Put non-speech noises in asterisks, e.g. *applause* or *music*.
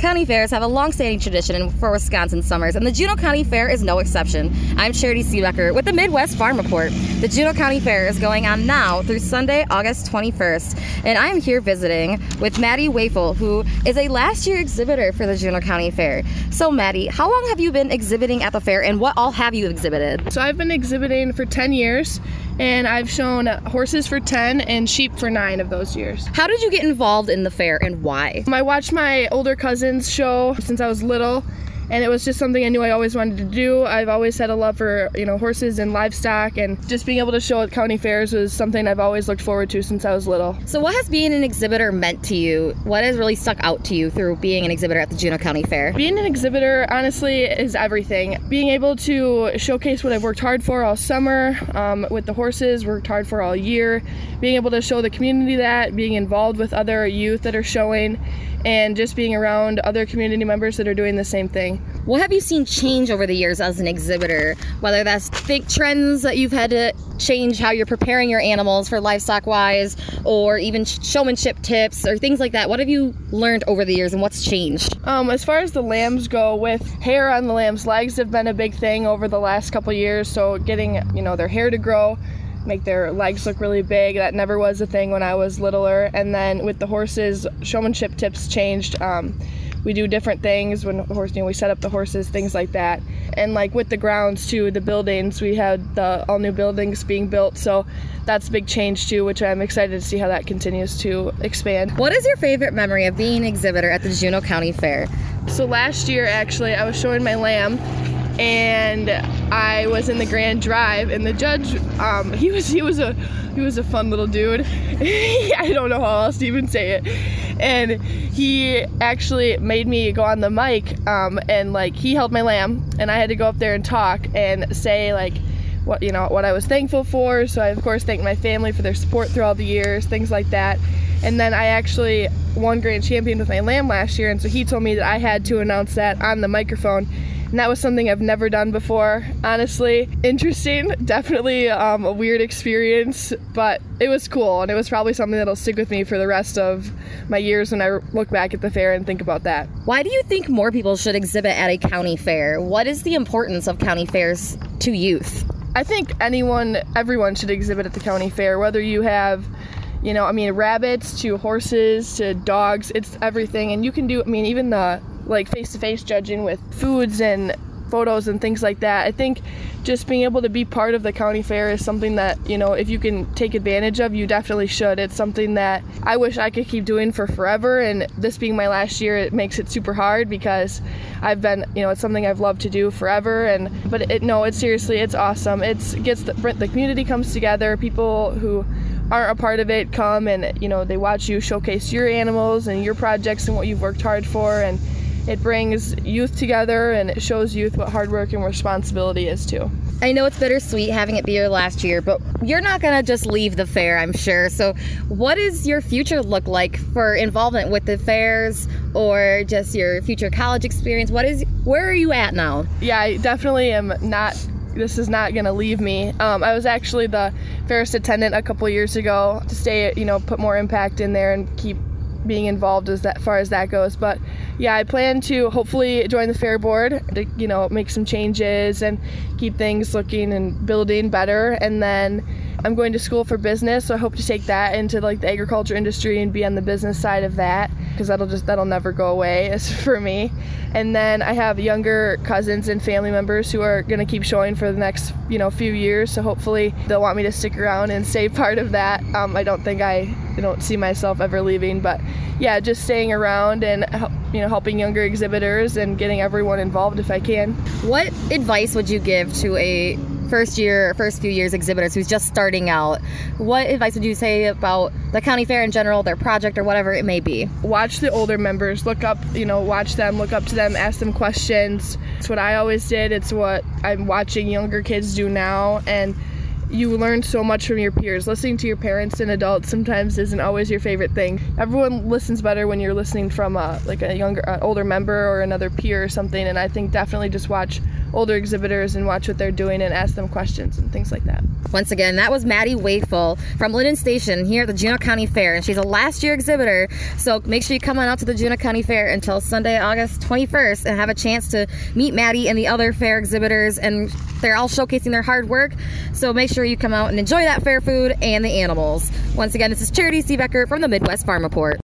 County fairs have a long-standing tradition for Wisconsin summers, and the Juneau County Fair is no exception. I'm Charity Seebecker with the Midwest Farm Report. The Juneau County Fair is going on now through Sunday, August 21st, and I'm here visiting with Maddie Wafel, who is a last-year exhibitor for the Juneau County Fair. So, Maddie, how long have you been exhibiting at the fair, and what all have you exhibited? So, I've been exhibiting for 10 years, and I've shown horses for 10 and sheep for 9 of those years. How did you get involved in the fair, and why? I watched my older cousins show since I was little and it was just something I knew I always wanted to do. I've always had a love for you know horses and livestock, and just being able to show at county fairs was something I've always looked forward to since I was little. So, what has being an exhibitor meant to you? What has really stuck out to you through being an exhibitor at the Juneau County Fair? Being an exhibitor, honestly, is everything. Being able to showcase what I've worked hard for all summer um, with the horses, worked hard for all year, being able to show the community that, being involved with other youth that are showing and just being around other community members that are doing the same thing. What have you seen change over the years as an exhibitor? Whether that's big trends that you've had to change how you're preparing your animals for livestock wise, or even showmanship tips or things like that. What have you learned over the years and what's changed? Um, as far as the lambs go, with hair on the lambs' legs have been a big thing over the last couple years. So getting you know their hair to grow make their legs look really big. That never was a thing when I was littler. And then with the horses, showmanship tips changed. Um, we do different things when horse, you know, we set up the horses, things like that. And like with the grounds too, the buildings, we had the all new buildings being built. So that's a big change too, which I'm excited to see how that continues to expand. What is your favorite memory of being an exhibitor at the Juneau County Fair? So last year, actually, I was showing my lamb and I was in the Grand Drive, and the judge, um, he was he was a he was a fun little dude. *laughs* I don't know how else to even say it, and he actually made me go on the mic, um, and like he held my lamb, and I had to go up there and talk and say like what you know what I was thankful for. So I of course thanked my family for their support through all the years, things like that. And then I actually won grand champion with my lamb last year, and so he told me that I had to announce that on the microphone and that was something I've never done before. Honestly, interesting, *laughs* definitely um, a weird experience, but it was cool, and it was probably something that'll stick with me for the rest of my years when I look back at the fair and think about that. Why do you think more people should exhibit at a county fair? What is the importance of county fairs to youth? I think anyone, everyone should exhibit at the county fair, whether you have you know, I mean, rabbits to horses to dogs, it's everything. And you can do, I mean, even the like face to face judging with foods and photos and things like that. I think just being able to be part of the county fair is something that, you know, if you can take advantage of, you definitely should. It's something that I wish I could keep doing for forever. And this being my last year, it makes it super hard because I've been, you know, it's something I've loved to do forever. And, but it, no, it's seriously, it's awesome. It's gets the, the community comes together, people who aren't a part of it come and, you know, they watch you showcase your animals and your projects and what you've worked hard for. And, it brings youth together and it shows youth what hard work and responsibility is too. I know it's bittersweet having it be your last year, but you're not going to just leave the fair, I'm sure. So, what does your future look like for involvement with the fairs or just your future college experience? What is where are you at now? Yeah, I definitely am not this is not going to leave me. Um, I was actually the fairest attendant a couple years ago to stay, you know, put more impact in there and keep being involved as that far as that goes. But yeah, I plan to hopefully join the fair board to you know make some changes and keep things looking and building better. And then I'm going to school for business, so I hope to take that into like the agriculture industry and be on the business side of that because that'll just that'll never go away *laughs* as for me. And then I have younger cousins and family members who are going to keep showing for the next you know few years. So hopefully they'll want me to stick around and stay *laughs* part of that. Um, I don't think I, I don't see myself ever leaving, but yeah, just staying around and you know helping younger exhibitors and getting everyone involved if I can. What advice would you give to a first year, first few years exhibitors who's just starting out, what advice would you say about the county fair in general, their project, or whatever it may be? Watch the older members, look up, you know, watch them, look up to them, ask them questions. It's what I always did. It's what I'm watching younger kids do now, and you learn so much from your peers. Listening to your parents and adults sometimes isn't always your favorite thing. Everyone listens better when you're listening from a, like a younger, older member or another peer or something. And I think definitely just watch older exhibitors and watch what they're doing and ask them questions and things like that. Once again, that was Maddie Wakeful from Lyndon Station here at the Juneau County Fair, and she's a last year exhibitor. So make sure you come on out to the Juneau County Fair until Sunday, August 21st, and have a chance to meet Maddie and the other fair exhibitors. And they're all showcasing their hard work. So make sure you come out and enjoy that fair food and the animals. Once again, this is Charity Seebecker from the Midwest Farm Report.